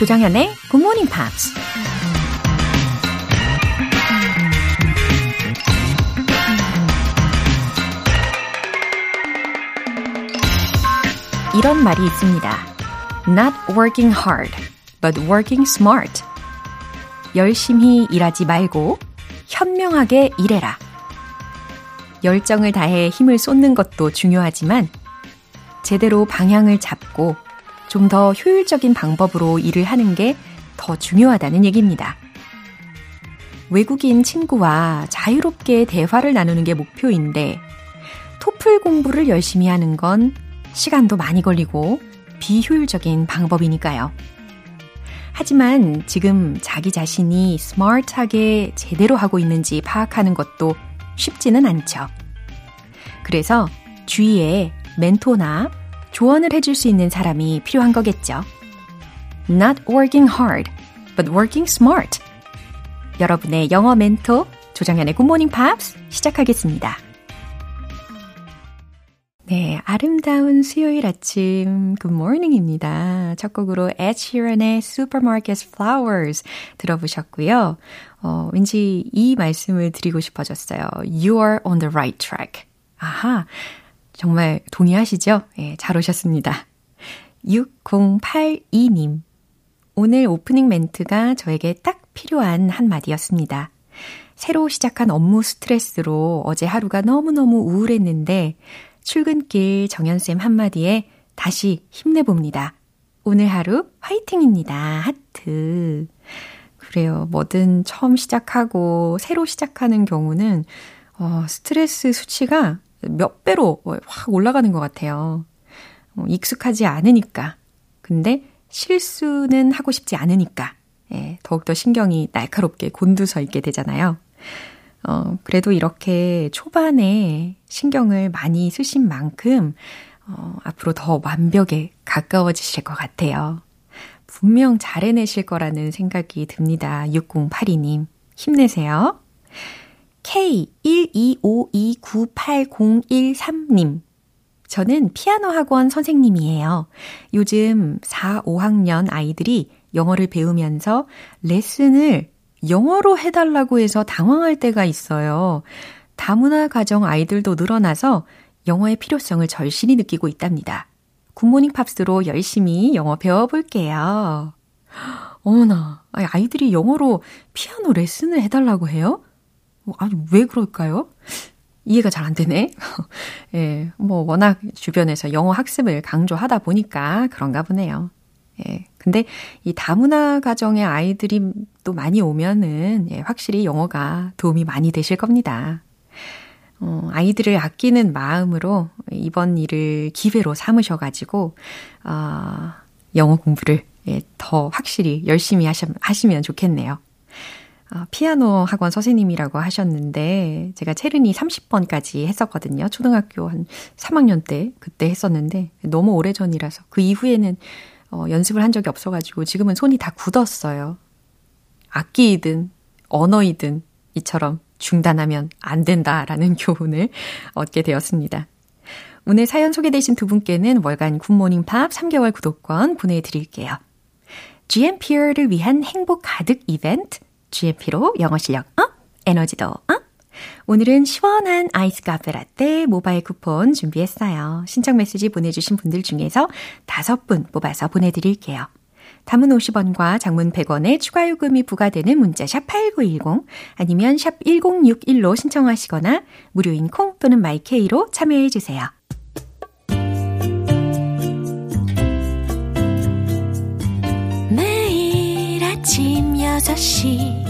조장현의 Good Morning Pops. 이런 말이 있습니다. Not working hard, but working smart. 열심히 일하지 말고 현명하게 일해라. 열정을 다해 힘을 쏟는 것도 중요하지만 제대로 방향을 잡고 좀 더 효율적인 방법으로 일을 하는 게 더 중요하다는 얘기입니다. 외국인 친구와 자유롭게 대화를 나누는 게 목표인데 토플 공부를 열심히 하는 건 시간도 많이 걸리고 비효율적인 방법이니까요. 하지만 지금 자기 자신이 스마트하게 제대로 하고 있는지 파악하는 것도 쉽지는 않죠. 그래서 주위에 멘토나 조언을 해줄 수 있는 사람이 필요한 거겠죠. Not working hard, but working smart. 여러분의 영어 멘토 조정현의 Morning Pops 시작하겠습니다. 네, 아름다운 수요일 아침 Morning입니다. 첫 곡으로 Ed Sheeran의 Supermarket Flowers 들어보셨고요. 어, 왠지 이 말씀을 드리고 싶어졌어요. You are on the right track. 아하, 정말 동의하시죠? 예, 잘 오셨습니다. 6082님. 오늘 오프닝 멘트가 저에게 딱 필요한 한마디였습니다. 새로 시작한 업무 스트레스로 어제 하루가 너무너무 우울했는데 출근길 정연쌤 한마디에 다시 힘내봅니다. 오늘 하루 화이팅입니다. 하트. 그래요. 뭐든 처음 시작하고 새로 시작하는 경우는 어, 스트레스 수치가 몇 배로 확 올라가는 것 같아요. 어, 익숙하지 않으니까. 근데 실수는 하고 싶지 않으니까. 예, 더욱더 신경이 날카롭게 곤두서 있게 되잖아요. 어, 그래도 이렇게 초반에 신경을 많이 쓰신 만큼, 어, 앞으로 더 완벽에 가까워지실 것 같아요. 분명 잘 해내실 거라는 생각이 듭니다. 6082님. 힘내세요. K125298013님. 저는 피아노 학원 선생님이에요. 요즘 4, 5학년 아이들이 영어를 배우면서 레슨을 영어로 해달라고 해서 당황할 때가 있어요. 다문화 가정 아이들도 늘어나서 영어의 필요성을 절실히 느끼고 있답니다. 굿모닝 팝스로 열심히 영어 배워볼게요. 어머나, 아이들이 영어로 피아노 레슨을 해달라고 해요? 아니, 왜 그럴까요? 이해가 잘 안 되네. 예, 뭐, 워낙 주변에서 영어 학습을 강조하다 보니까 그런가 보네요. 예. 근데 이 다문화 가정의 아이들이 또 많이 오면은 예, 확실히 영어가 도움이 많이 되실 겁니다. 어, 아이들을 아끼는 마음으로 이번 일을 기회로 삼으셔가지고, 어, 영어 공부를 예, 더 확실히 열심히 하시, 하시면 좋겠네요. 어, 피아노 학원 선생님이라고 하셨는데, 제가 체르니 30번까지 했었거든요. 초등학교 한 3학년 때, 그때 했었는데, 너무 오래 전이라서, 그 이후에는 어, 연습을 한 적이 없어가지고 지금은 손이 다 굳었어요. 악기이든 언어이든 이처럼 중단하면 안 된다라는 교훈을 얻게 되었습니다. 오늘 사연 소개되신 두 분께는 월간 굿모닝 팝스 3개월 구독권 보내드릴게요. GMP를 위한 행복 가득 이벤트 GMP로 영어 실력 up, 에너지도 up. 오늘은 시원한 아이스 카페 라떼 모바일 쿠폰 준비했어요. 신청 메시지 보내주신 분들 중에서 다섯 분 뽑아서 보내드릴게요. 단문 50원과 장문 100원의 추가 요금이 부과되는 문자 샵 8910 아니면 샵 1061로 신청하시거나 무료인 콩 또는 마이케이로 참여해 주세요. 매일 아침 6시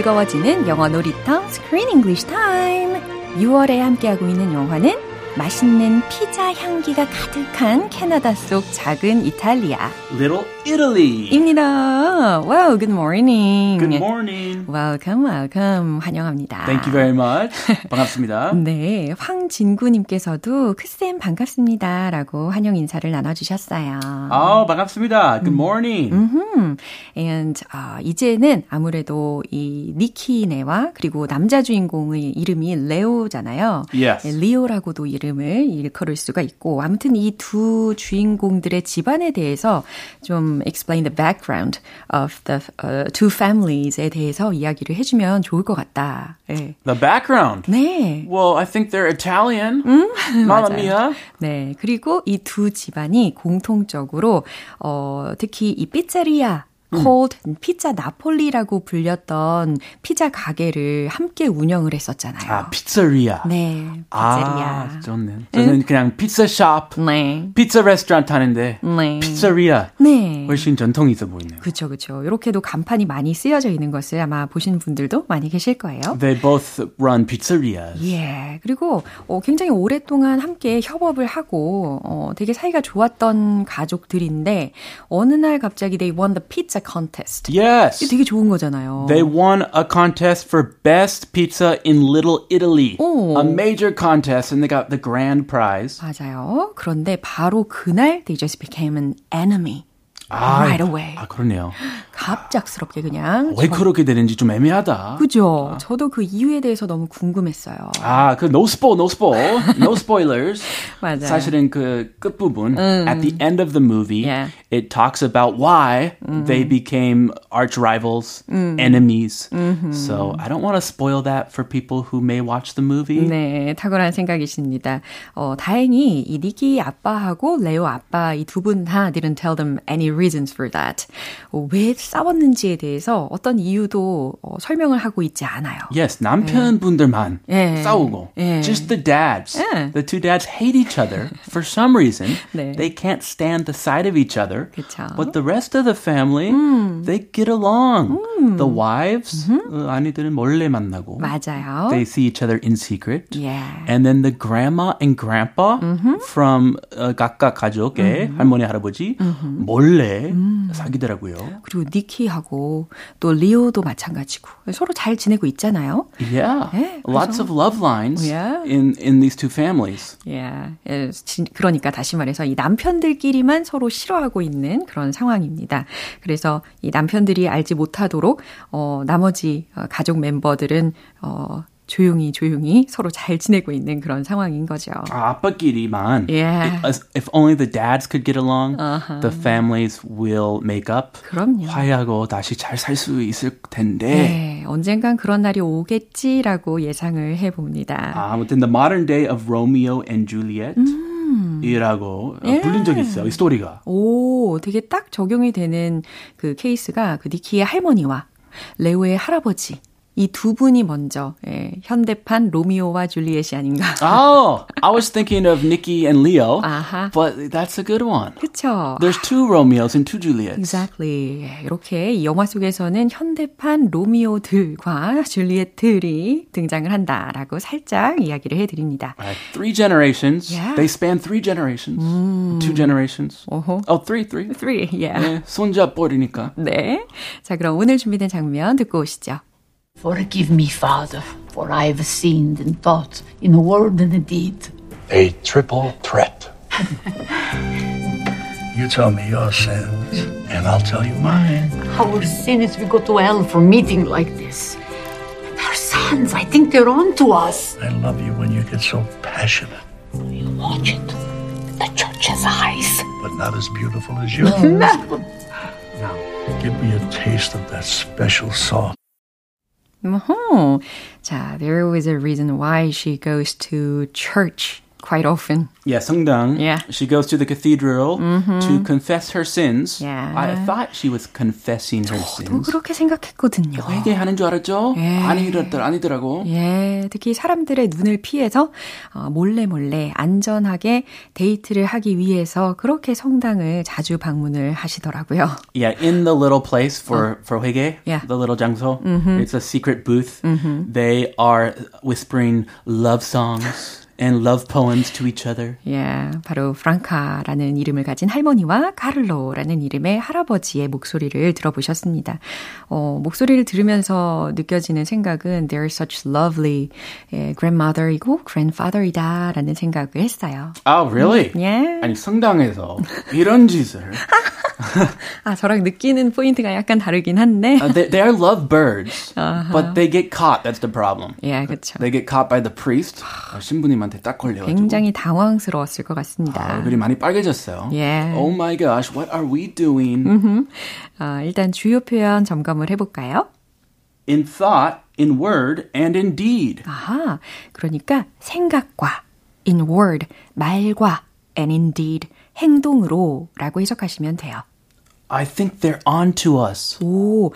즐거워지는 영어 놀이터 Screen English Time. 6월에 함께하고 있는 영화는 맛있는 피자 향기가 가득한 캐나다 속 작은 이탈리아. Little Italy. 입니다. Wow, good morning. Good morning. Welcome, welcome. 환영합니다. Thank you very much. 반갑습니다. 네, 황진구님께서도 크쌤 반갑습니다. 라고 환영 인사를 나눠주셨어요. 아, 반갑습니다. Good morning. 음, and 아, 이제는 아무래도 이 니키네와 그리고 남자 주인공의 이름이 레오잖아요. Yes. 네, 리오라고도 이름을 일컬을 수가 있고 아무튼 이 두 주인공들의 집안에 대해서 좀 explain the background of the uh, two families에 대해서 이야기를 해주면 좋을 것 같다. 네. The background. 네. Well, I think they're Italian. Mamma mia. 네. 그리고 이 두 집안이 공통적으로, 어, 특히 이 삐짜리아 called 피자 나폴리라고 불렸던 피자 가게를 함께 운영을 했었잖아요. 아, 피자리아. 네, 아, 피자리아. 좋네. 저는 그냥 피자샵, 네. 피자 레스토랑트 하는데 네. 피자리아. 네. 훨씬 전통이 있어 보이네요. 그쵸, 그쵸. 이렇게도 간판이 많이 쓰여져 있는 것을 아마 보신 분들도 많이 계실 거예요. They both run pizzerias. 예. 그리고 어, 굉장히 오랫동안 함께 협업을 하고 어, 되게 사이가 좋았던 가족들인데 어느 날 갑자기 they won the pizza contest. Yes. 이게 되게 좋은 거잖아요. They won a contest for best pizza in Little Italy. 오. A major contest and they got the grand prize. 맞아요. 그런데 바로 그날 they just became an enemy. Right away. 아, 그러네요. 갑작스럽게 그냥. 왜 그렇게 되는지 좀 애매하다. 그죠. 저도 그 이유에 대해서 너무 궁금했어요. 아, 그 no spoil, no spoil, no spoilers. 맞아요. 사실은 그 끝부분 at the end of the movie, Yeah. it talks about why they became arch rivals, enemies. So I don't want to spoil that for people who may watch the movie. 네, 탁월한 생각이십니다. 어, 다행히 이 니키 아빠하고 레오 아빠 이 두 분 다 didn't tell them any reasons for that. 어, 왜 싸웠는지에 대해서 어떤 이유도 어, 설명을 하고 있지 않아요. Yes, 남편분들만 예. 싸우고. 예. Just the dads. 예. The two dads hate each other for some reason. 네. They can't stand the sight of each other. 그쵸. But the rest of the family, they get along. The wives, 어, 아내들은 몰래 만나고. 맞아요. They see each other in secret. Yeah. And then the grandma and grandpa from 어, 각각 가족의 할머니, 할아버지 몰래 사귀더라고요. 그리고 니키하고 또 리오도 마찬가지고 서로 잘 지내고 있잖아요. Yeah. 네, Lots of love lines Yeah. in, in these two families. Yeah. 예, 진- 그러니까 다시 말해서 이 남편들끼리만 서로 싫어하고 있는 그런 상황입니다. 그래서 이 남편들이 알지 못하도록 어, 나머지 어, 가족 멤버들은 어, 조용히 조용히 서로 잘 지내고 있는 그런 상황인 거죠. 아, 아빠끼리만. Yeah. If, if only the dads could get along, the families will make up. 그럼요. 화해하고 다시 잘 살 수 있을 텐데. 네, 언젠간 그런 날이 오겠지라고 예상을 해봅니다. 아, 아무튼 the modern day of Romeo and Juliet. 이라고 어, 불린 적이 있어요. 이 스토리가. 오, 되게 딱 적용이 되는 그 케이스가 그 니키의 할머니와 레오의 할아버지. 이 두 분이 먼저 예, 현대판 로미오와 줄리엣이 아닌가. Oh, I was thinking of Nikki and Leo, 아하. but that's a good one. 그쵸? There's two Romeos and two Juliets. Exactly. 예, 이렇게 이 영화 속에서는 현대판 로미오들과 줄리엣들이 등장을 한다라고 살짝 이야기를 해드립니다. Right, Three generations. Yeah. They span three generations. Two generations. 어허. Oh, three, three. Three, yeah. 네, 손잡 버리니까. 네. 자, 그럼 오늘 준비된 장면 듣고 오시죠. Forgive me, Father, for I have sinned in thought, in word, and in deed. a triple threat. you tell me your sins, and I'll tell you mine. Our sin is we go to hell for meeting like this. Our sons, I think they're on to us. I love you when you get so passionate, You watch it. The church's eyes. but not as beautiful as you. Now, give me a taste of that special sauce. Uh-huh. 자, there was a reason why she goes to church quite often. Yeah, 성당. Yeah. She goes to the cathedral to confess her sins. Yeah. I thought she was confessing her 또 sins. 그렇게 생각했거든요. 회개하는 줄 알았죠? 예. 아니더라, 아니더라고. 예, 특히 사람들의 눈을 피해서 어, 몰래 몰래 안전하게 데이트를 하기 위해서 그렇게 성당을 자주 방문을 하시더라고요. Yeah, in the little place for for 회개, Yeah. the little 장소, it's a secret booth. They are whispering love songs And love poems to each other. 예, 바로 프랑카라는 이름을 가진 할머니와 카를로라는 이름의 할아버지의 목소리를 들어보셨습니다. 어, 목소리를 들으면서 느껴지는 생각은 they're such lovely 예, grandmother이고 grandfather이다라는 생각을 했어요. Oh, really? 예. 아니 성당에서 이런 짓을. 아, 저랑 느끼는 포인트가 약간 다르긴 한데. Uh, they, they are love birds, but they get caught. That's the problem. 예, 그렇죠. They get caught by the priest. 아, 신부님한테 딱 걸려가지고. 굉장히 당황스러웠을 것 같습니다. 얼굴이 많이 빨개졌어요. 예. Oh my gosh, what are we doing? 아, 일단 주요 표현 점검을 해볼까요? In thought, in word, and in deed. 아하, 그러니까 생각과 in word, 말과 and in deed, 행동으로 라고 해석하시면 돼요. I think they're on to us. 오,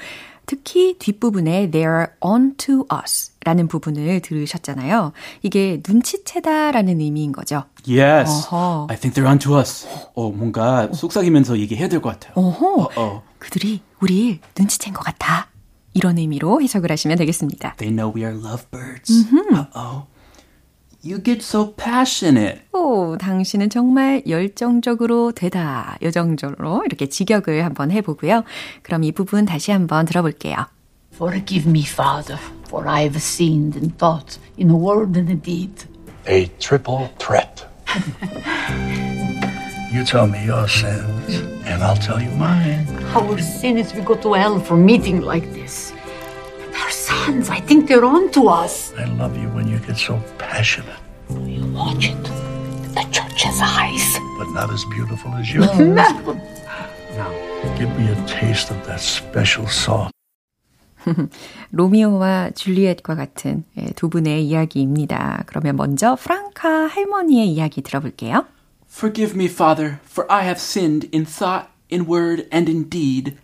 특히 뒷부분에 they're on to us 라는 부분을 들으셨잖아요. 이게 눈치채다라는 의미인 거죠. Yes. 어허. I think they're on to us. 어, 뭔가 속삭이면서 얘기해야 될 것 같아요. 어허, 어. 그들이 우리를 눈치챈 것 같아. 이런 의미로 해석을 하시면 되겠습니다. They know we are lovebirds. Uh-oh. You get so passionate. 오, 당신은 정말 열정적으로 되다. 요정적으로 이렇게 직역을 한번 해보고요. 그럼 이 부분 다시 한번 들어볼게요. Forgive me, Father, for I have sinned in thought, in word, and in deed. A triple threat. you tell me your sins, and I'll tell you mine. Our sin is we go to hell for meeting like this. But our sons, I think they're on to us. I love you when you get so passionate, You watch it. The church has eyes. but not as beautiful as yours. now, give me a taste of that special sauce. 로미오와 줄리엣과 같은 예, 두 분의 이야기입니다. 그러면 먼저 프랑카 할머니의 이야기 들어볼게요. Forgive me, Father, for I have sinned in thought, in word, and in deed.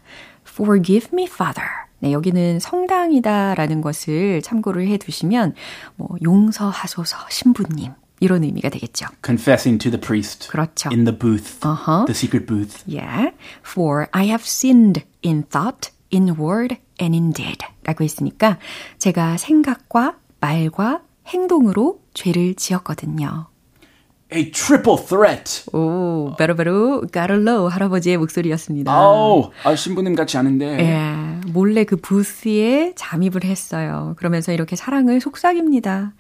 Forgive me, Father. 네, 여기는 성당이다라는 것을 참고를 해 두시면 뭐 용서하소서 신부님 이런 의미가 되겠죠. Confessing to the priest. 그렇죠. In the booth. Uh-huh. The secret booth. Yeah. For I have sinned in thought, in word, and in deed. 라고 했으니까 제가 생각과 말과 행동으로 죄를 지었거든요. A triple threat. 오, 바로 바로 까를로 할아버지의 목소리였습니다. 아우, 아, 신부님 같지 않은데. 예, 몰래 그 부스에 잠입을 했어요. 그러면서 이렇게 사랑을 속삭입니다.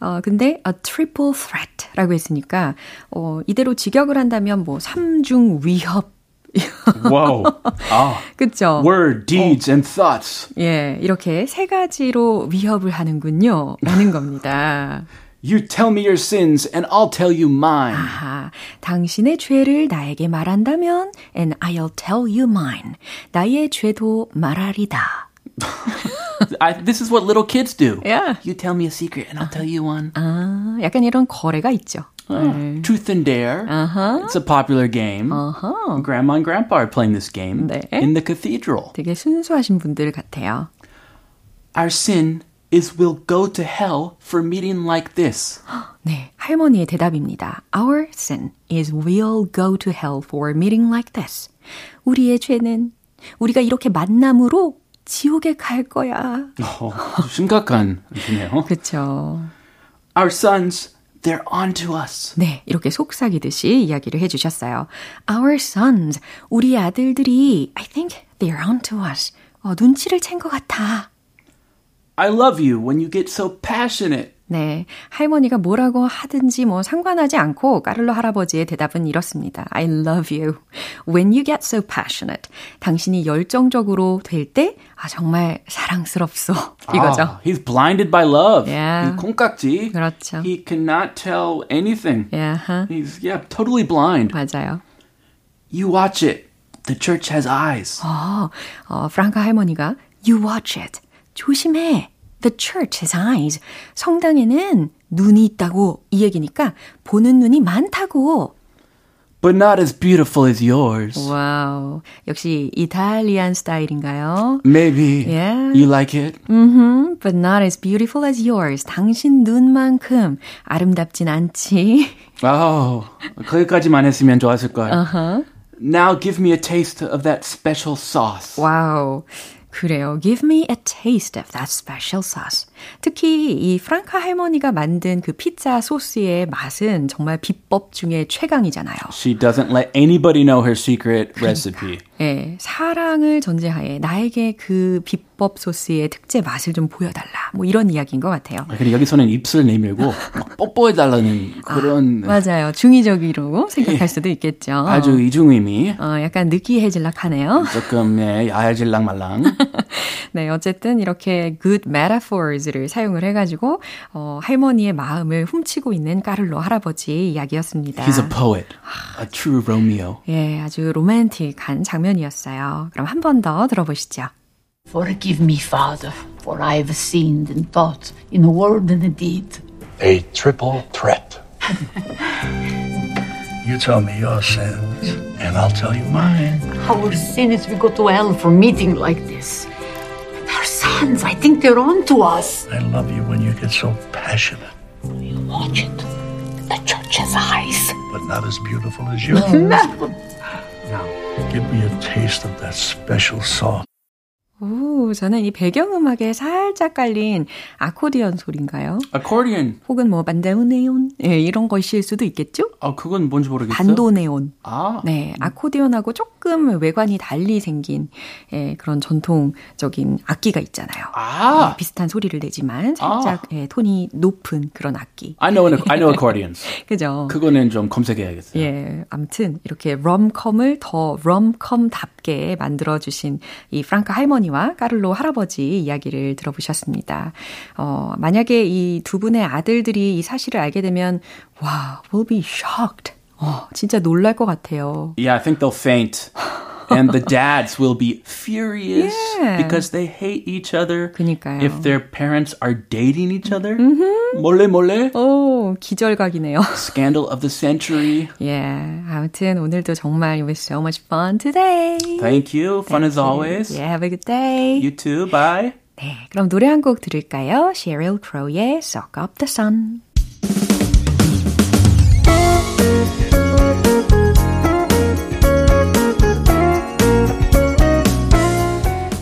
어, 근데 a triple threat라고 했으니까 어, 이대로 직역을 한다면 뭐 삼중 위협 Whoa. 아, 그쵸? word, deeds, and thoughts. 예, 이렇게 세 가지로 위협을 하는군요. 라는 겁니다. You tell me your sins, and I'll tell you mine. 아하, 당신의 죄를 나에게 말한다면 and I'll tell you mine. 나의 죄도 말하리다. I, this is what little kids do. Yeah. You tell me a secret, and I'll tell you one. 아, 약간 이런 거래가 있죠. Oh, Truth and Dare. Uh-huh. It's a popular game. 어허. Grandma and Grandpa are playing this game 네. in the cathedral. 되게 순수하신 분들 같아요. Our sin is we'll go to hell for meeting like this. 네, 할머니의 대답입니다. Our sin is we'll go to hell for meeting like this. 우리의 죄는 우리가 이렇게 만남으로 지옥에 갈 거야. 어, 심각한 일이네요. 그렇죠. Our sons, they're on to us. 네, 이렇게 속삭이듯이 이야기를 해주셨어요. Our sons, 우리 아들들이 I think they're on to us. 어, 눈치를 챈 것 같아. I love you when you get so passionate. 네, 할머니가 뭐라고 하든지 뭐 상관하지 않고 까를로 할아버지의 대답은 이렇습니다. I love you when you get so passionate. 당신이 열정적으로 될 때, 아, 정말 사랑스럽소. 이거죠. Ah, he's blinded by love. Yeah. 이 콩깍지. 그렇죠. He cannot tell anything. Yeah, huh? He's yeah, totally blind. 맞아요. You watch it. The church has eyes. 어, 어, 프랑카 할머니가 You watch it. 조심해. The church has eyes. 성당에는 눈이 있다고 이 얘기니까 보는 눈이 많다고. But not as beautiful as yours. 와우. 역시 이탈리안 스타일인가요? Maybe. Yeah. You like it? Mm-hmm, but not as beautiful as yours. 당신 눈만큼 아름답진 않지. Oh, 거기까지만 했으면 좋았을 거예요. Uh-huh. Now give me a taste of that special sauce. 와우. 그래요. Give me a taste of that special sauce. 특히 이 프랑카 할머니가 만든 그 피자 소스의 맛은 정말 비법 중에 최강이잖아요. She doesn't let anybody know her secret recipe. 예, 사랑을 전제하에 나에게 그 비법 소스의 특제 맛을 좀 보여달라. 뭐 이런 이야기인 것 같아요. 근데 여기서는 입술 내밀고 막 뽀뽀해달라는 그런 맞아요. 중의적으로 생각할 수도 있겠죠. 아주 이중의미. 어, 약간 느끼해질락하네요. 조금 예, 야해질랑 말랑. 네, 어쨌든 이렇게 good metaphors 를 사용을 해가지고 어, 할머니의 마음을 훔치고 있는 까를로 할아버지 이야기였습니다. He's a poet, a true Romeo. 예, 아주 로맨틱한 장면이었어요. 그럼 한 번 더 들어보시죠. Forgive me, Father, for I have sinned in thought, in word and in deed. A triple threat. you tell me your sins, and I'll tell you mine. Our sin is we go to hell for meeting like this. Sons, I think they're on to us. I love you when you get so passionate, You watch it. The church has eyes. but not as beautiful as yours. now, give me a taste of that special sauce. 오, 저는 이 배경음악에 살짝 깔린 아코디언 소리인가요? Accordion. 혹은 뭐 반도네온 예, 이런 것일 수도 있겠죠? 아, 그건 뭔지 모르겠어요. 반도네온. 아, 네, 아코디언하고 조금 외관이 달리 생긴 예, 그런 전통적인 악기가 있잖아요. 아. 예, 비슷한 소리를 내지만 살짝 예, 톤이 높은 그런 악기. I know, an, I know accordions. 그죠? 그거는 좀 검색해야겠어요. 예, 아무튼 이렇게 럼컴을 더 럼컴답게 만들어 주신 이 프랑카 할머니 와 까를로 할아버지 이야기를 들어보셨습니다. 어, 만약에 이 두 분의 아들들이 이 사실을 알게 되면 와, will be shocked. 어, 진짜 놀랄 것 같아요. Yeah, I think they'll faint. And the dads will be furious Yeah. because they hate each other. 그니까요. If their parents are dating each other. 몰래 몰래. 오, 기절각이네요. Scandal of the century. 예, 아무튼 오늘도 정말 it was so much fun today. Thank you. Fun as always. Yeah, have a good day. You too. Bye. 네, 그럼 노래 한 곡 들을까요? Sheryl Crow의 Soak Up the Sun.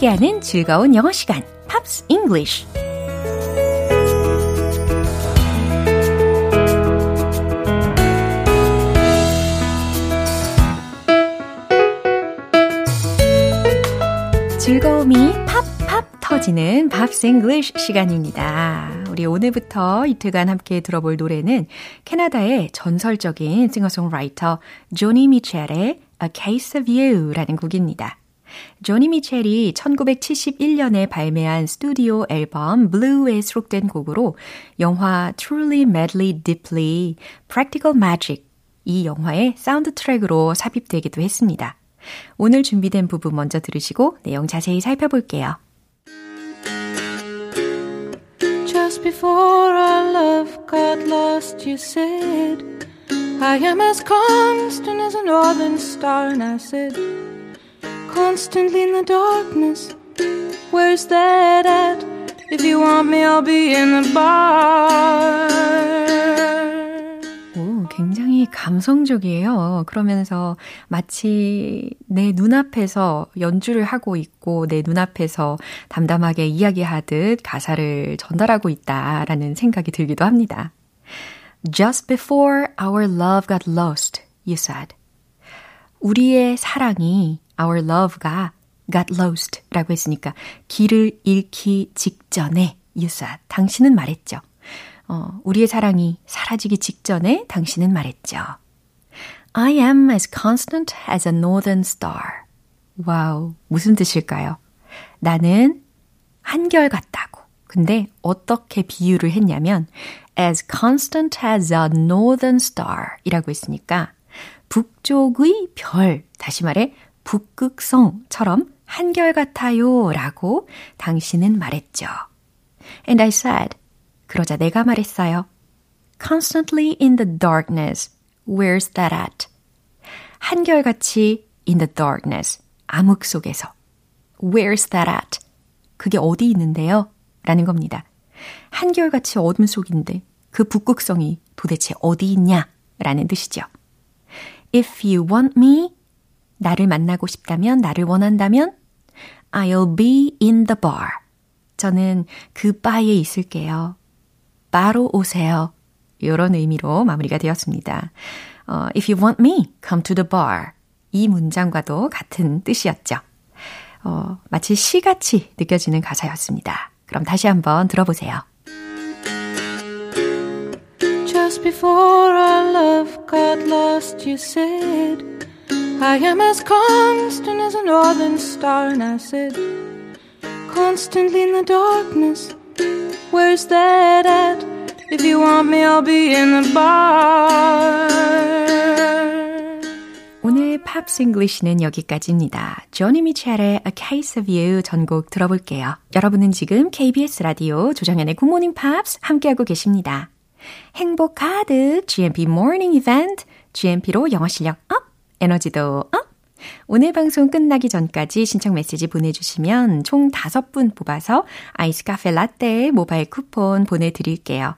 함께하는 즐거운 영어 시간, Pops English. 즐거움이 팝팝 터지는 Pops English 시간입니다. 우리 오늘부터 이틀간 함께 들어볼 노래는 캐나다의 전설적인 싱어송라이터 조니 미첼의 A Case of You라는 곡입니다. 조니 미첼이 1971년에 발매한 스튜디오 앨범 Blue에 수록된 곡으로 영화 Truly Madly Deeply Practical Magic 이 영화의 사운드 트랙으로 삽입되기도 했습니다. 오늘 준비된 부분 먼저 들으시고 내용 자세히 살펴볼게요. Just before our love got lost, you said, I am as constant as a northern star. And I said, Constantly in the darkness, where's that at? If you want me, I'll be in the bar. 오, 굉장히 감성적이에요. 그러면서 마치 내 눈앞에서 연주를 하고 있고 내 눈앞에서 담담하게 이야기하듯 가사를 전달하고 있다라는 생각이 들기도 합니다. Just before our love got lost, you said. 우리의 사랑이, our love가 got lost 라고 했으니까 길을 잃기 직전에, said. 당신은 말했죠. 어, 우리의 사랑이 사라지기 직전에 당신은 말했죠. I am as constant as a northern star. 와우, 무슨 뜻일까요? 나는 한결같다고. 근데 어떻게 비유를 했냐면 as constant as a northern star 이라고 했으니까 북쪽의 별, 다시 말해 북극성처럼 한결같아요 라고 당신은 말했죠. And I said, 그러자 내가 말했어요. Constantly in the darkness. Where's that at? 한결같이 in the darkness. 암흑 속에서. Where's that at? 그게 어디 있는데요? 라는 겁니다. 한결같이 어둠 속인데 그 북극성이 도대체 어디 있냐? 라는 뜻이죠. If you want me, 나를 만나고 싶다면, 나를 원한다면, I'll be in the bar. 저는 그 바에 있을게요. 바로 오세요. 이런 의미로 마무리가 되었습니다. 어, If you want me, come to the bar. 이 문장과도 같은 뜻이었죠. 어, 마치 시같이 느껴지는 가사였습니다. 그럼 다시 한번 들어보세요. Just before our love got lost, you said, I am as constant as a northern star. And I said, constantly in the darkness, where's that at? If you want me, I'll be in the bar. 오늘 팝스 잉글리시는 여기까지입니다. 조니 미첼의 A Case of You 전곡 들어볼게요. 여러분은 지금 KBS 라디오 조정현의 굿모닝 팝스 함께하고 계십니다. 행복 가득 GMP morning 이벤트 GMP로 영어 실력 up, 에너지도 up. 오늘 방송 끝나기 전까지 신청 메시지 보내주시면 총 5분 뽑아서 아이스 카페 라떼 모바일 쿠폰 보내드릴게요.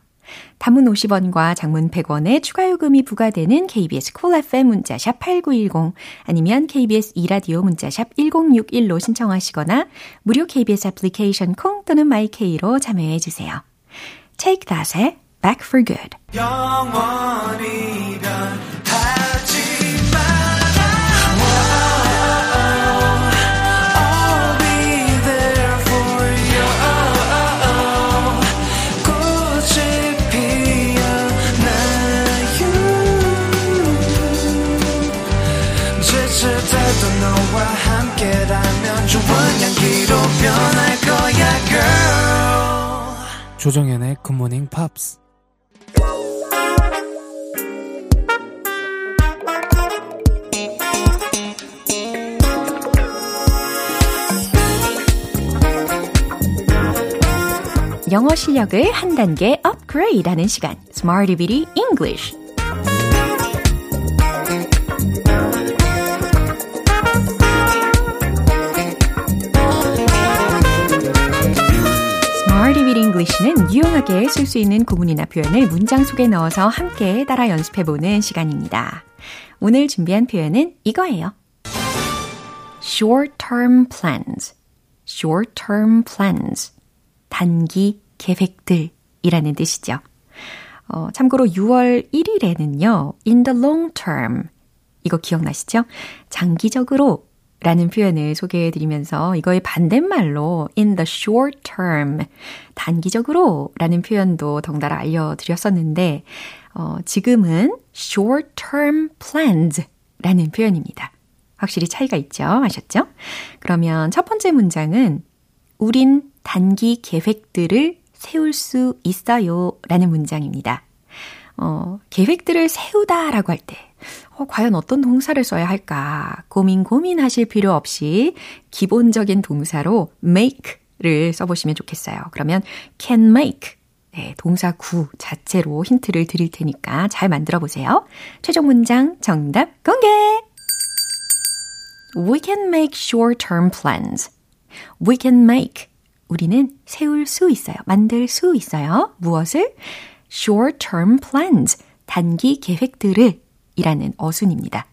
단문 50원과 장문 100원의 추가 요금이 부과되는 KBS cool FM 문자샵 8910 아니면 KBS 이라디오 문자샵 1061로 신청하시거나 무료 KBS 애플리케이션 콩 또는 마이케이로 참여해 주세요. Take That의 Back for Good 조정연의 굿모닝 팝스 영어 실력을 한 단계 업그레이드 하는 시간. Smarty Bitty English 유용하게 쓸 수 있는 구문이나 표현을 문장 속에 넣어서 함께 따라 연습해보는 시간입니다. 오늘 준비한 표현은 이거예요. Short-term plans. Short-term plans. 단기 계획들이라는 뜻이죠. 어, 참고로 6월 1일에는요, in the long term. 이거 기억나시죠? 장기적으로 라는 표현을 소개해 드리면서 이거의 반대말로 in the short term, 단기적으로 라는 표현도 덩달아 알려드렸었는데, 어, 지금은 short term plans 라는 표현입니다. 확실히 차이가 있죠? 아셨죠? 그러면 첫 번째 문장은 우린 단기 계획들을 세울 수 있어요 라는 문장입니다. 어, 계획들을 세우다 라고 할 때, 어, 과연 어떤 동사를 써야 할까 고민 고민하실 필요 없이 기본적인 동사로 make를 써보시면 좋겠어요. 그러면 can make 네, 동사 구 자체로 힌트를 드릴 테니까 잘 만들어 보세요. 최종 문장 정답 공개! We can make short-term plans. We can make. 우리는 세울 수 있어요. 만들 수 있어요. 무엇을? short-term plans. 단기 계획들을 이라는 어순입니다.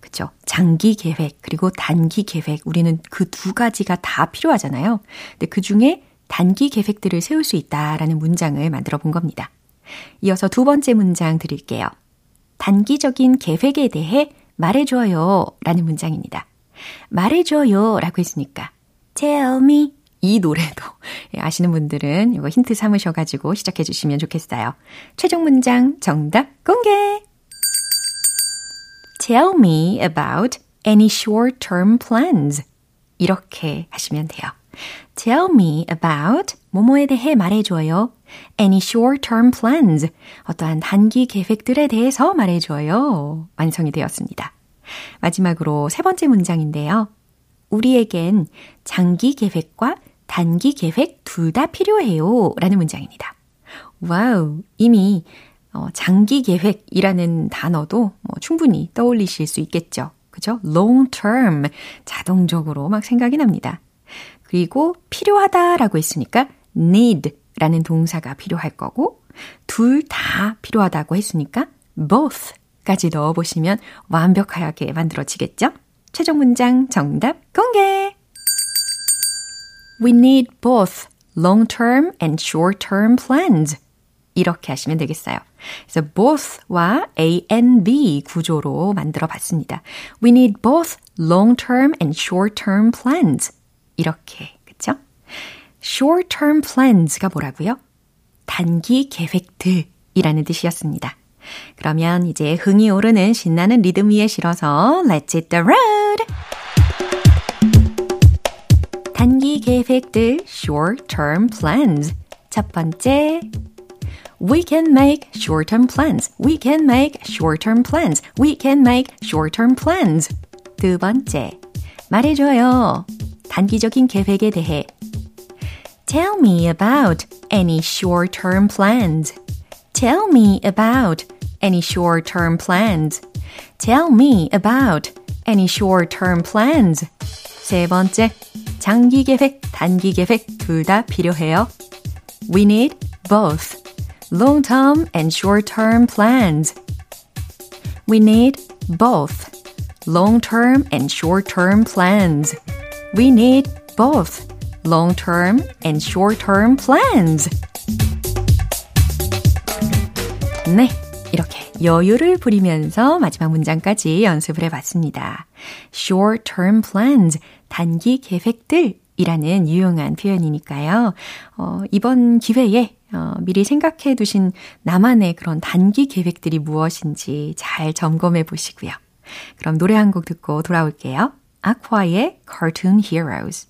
그쵸? 장기 계획, 그리고 단기 계획. 우리는 그 두 가지가 다 필요하잖아요. 근데 그 중에 단기 계획들을 세울 수 있다라는 문장을 만들어 본 겁니다. 이어서 두 번째 문장 드릴게요. 단기적인 계획에 대해 말해줘요 라는 문장입니다. 말해줘요 라고 했으니까 tell me 이 노래도 아시는 분들은 이거 힌트 삼으셔가지고 시작해 주시면 좋겠어요. 최종 문장 정답 공개! Tell me about any short-term plans. 이렇게 하시면 돼요. Tell me about 뭐뭐에 대해 말해줘요. Any short-term plans. 어떠한 단기 계획들에 대해서 말해줘요. 완성이 되었습니다. 마지막으로 세 번째 문장인데요. 우리에겐 장기 계획과 단기 계획 둘 다 필요해요. 라는 문장입니다. Wow, 이미 어, 장기 계획이라는 단어도 뭐 충분히 떠올리실 수 있겠죠. 그죠? long term. 자동적으로 막 생각이 납니다. 그리고 필요하다라고 했으니까 need 라는 동사가 필요할 거고, 둘 다 필요하다고 했으니까 both 까지 넣어보시면 완벽하게 만들어지겠죠? 최종 문장 정답 공개! We need both long-term and short-term plans. 이렇게 하시면 되겠어요. 그래서 both와 A and B 구조로 만들어 봤습니다. We need both long-term and short-term plans. 이렇게, 그쵸? short-term plans가 뭐라고요? 단기 계획들이라는 뜻이었습니다. 그러면 이제 흥이 오르는 신나는 리듬 위에 실어서 Let's hit the road! 단기 계획들 short-term plans 첫 번째 We can make short-term plans. We can make short-term plans. We can make short-term plans. 두 번째, 말해줘요. 단기적인 계획에 대해. Tell me about any short-term plans. Tell me about any short-term plans. Tell me about any short-term plans. 세 번째, 장기 계획, 단기 계획 둘 다 필요해요. We need both. long-term and short-term plans. We need both long-term and short-term plans. We need both long-term and short-term plans. 네. 이렇게 여유를 부리면서 마지막 문장까지 연습을 해봤습니다. short-term plans, 단기 계획들 이라는 유용한 표현이니까요. 어, 이번 기회에 어, 미리 생각해 두신 나만의 그런 단기 계획들이 무엇인지 잘 점검해 보시고요. 그럼 노래 한 곡 듣고 돌아올게요. 아쿠아의 Cartoon Heroes.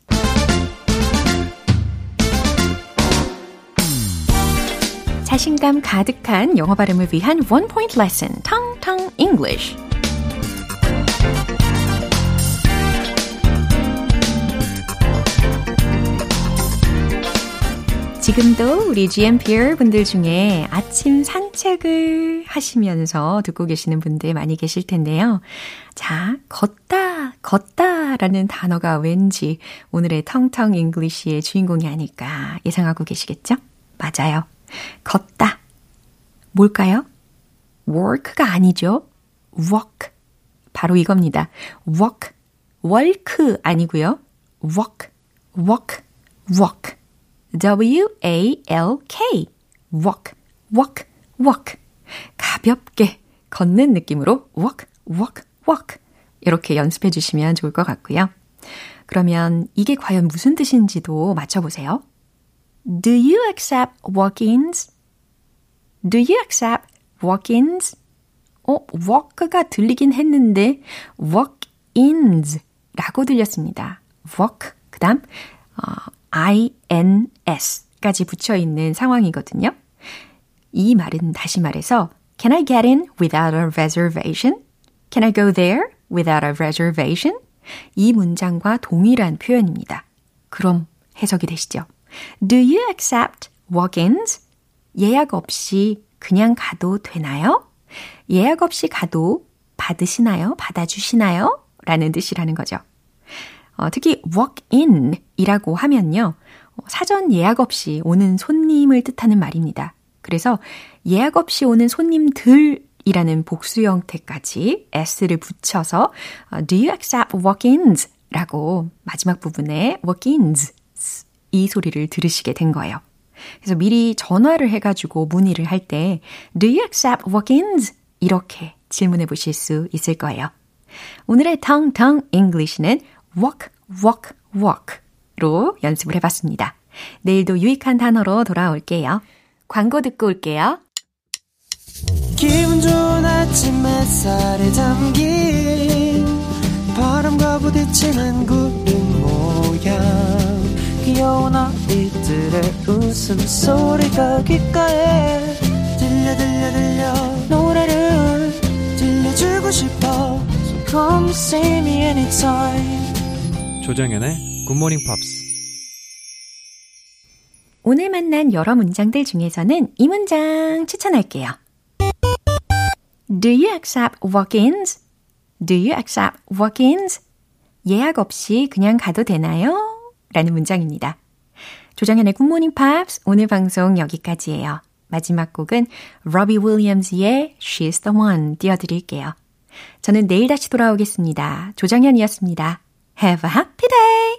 자신감 가득한 영어 발음을 위한 one point 레슨, Tongue Tongue English. 지금도 우리 GMPer 분들 중에 아침 산책을 하시면서 듣고 계시는 분들 많이 계실 텐데요. 자, 걷다, 걷다 라는 단어가 왠지 오늘의 Tongue Tongue English의 주인공이 아닐까 예상하고 계시겠죠? 맞아요. 걷다. 뭘까요? work가 아니죠. walk. 바로 이겁니다. walk. 월크 아니고요. walk, walk, walk. W-A-L-K. walk, walk, walk. 가볍게 걷는 느낌으로 walk, walk, walk. 이렇게 연습해 주시면 좋을 것 같고요. 그러면 이게 과연 무슨 뜻인지도 맞춰보세요. Do you accept walk-ins? Do you accept walk-ins? 어, walk가 들리긴 했는데 walk-ins 라고 들렸습니다. walk, 그 다음 어, ins 까지 붙여 있는 상황이거든요. 이 말은 다시 말해서 Can I get in without a reservation? Can I go there without a reservation? 이 문장과 동일한 표현입니다. 그럼 해석이 되시죠? Do you accept walk-ins? 예약 없이 그냥 가도 되나요? 예약 없이 가도 받으시나요? 받아주시나요? 라는 뜻이라는 거죠. 어, 특히 walk-in이라고 하면요. 사전 예약 없이 오는 손님을 뜻하는 말입니다. 그래서 예약 없이 오는 손님들이라는 복수 형태까지 s를 붙여서 Do you accept walk-ins? 라고 마지막 부분에 walk-ins 이 소리를 들으시게 된 거예요. 그래서 미리 전화를 해가지고 문의를 할 때 Do you accept walk-ins? 이렇게 질문해 보실 수 있을 거예요. 오늘의 텅텅 English는 walk, walk, walk 로 연습을 해봤습니다. 내일도 유익한 단어로 돌아올게요. 광고 듣고 올게요. 기분 좋은 아침 햇살에 담긴 바람과 부딪히는 구름 모양 귀여운 아이들의 웃음소리가 귓가에 들려 들려 들려 노래를 들려주고 싶어 So come see me anytime 조정현의 굿모닝 팝스. 오늘 만난 여러 문장들 중에서는 이 문장 추천할게요. Do you accept walk-ins? Do you accept walk-ins? 예약 없이 그냥 가도 되나요? 라는 문장입니다. 조정현의 굿모닝 팝스 오늘 방송 여기까지예요. 마지막 곡은 로비 윌리엄스의 She's the One 띄워드릴게요. 저는 내일 다시 돌아오겠습니다. 조정현이었습니다. Have a happy day!